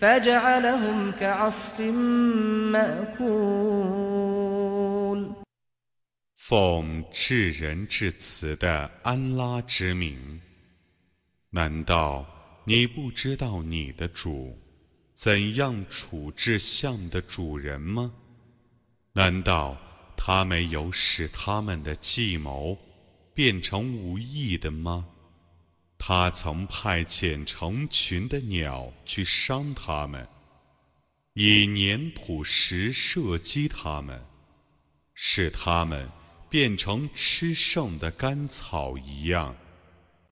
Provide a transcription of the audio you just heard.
فجعلهم كعصف مأكول 奉至仁至慈的安拉之名，难道你不知道你的主怎样处置象的主人吗？难道他没有使他们的计谋变成无益的吗？ 他曾派遣成群的鸟去伤他们，以粘土石射击他们，使他们变成吃剩的干草一样。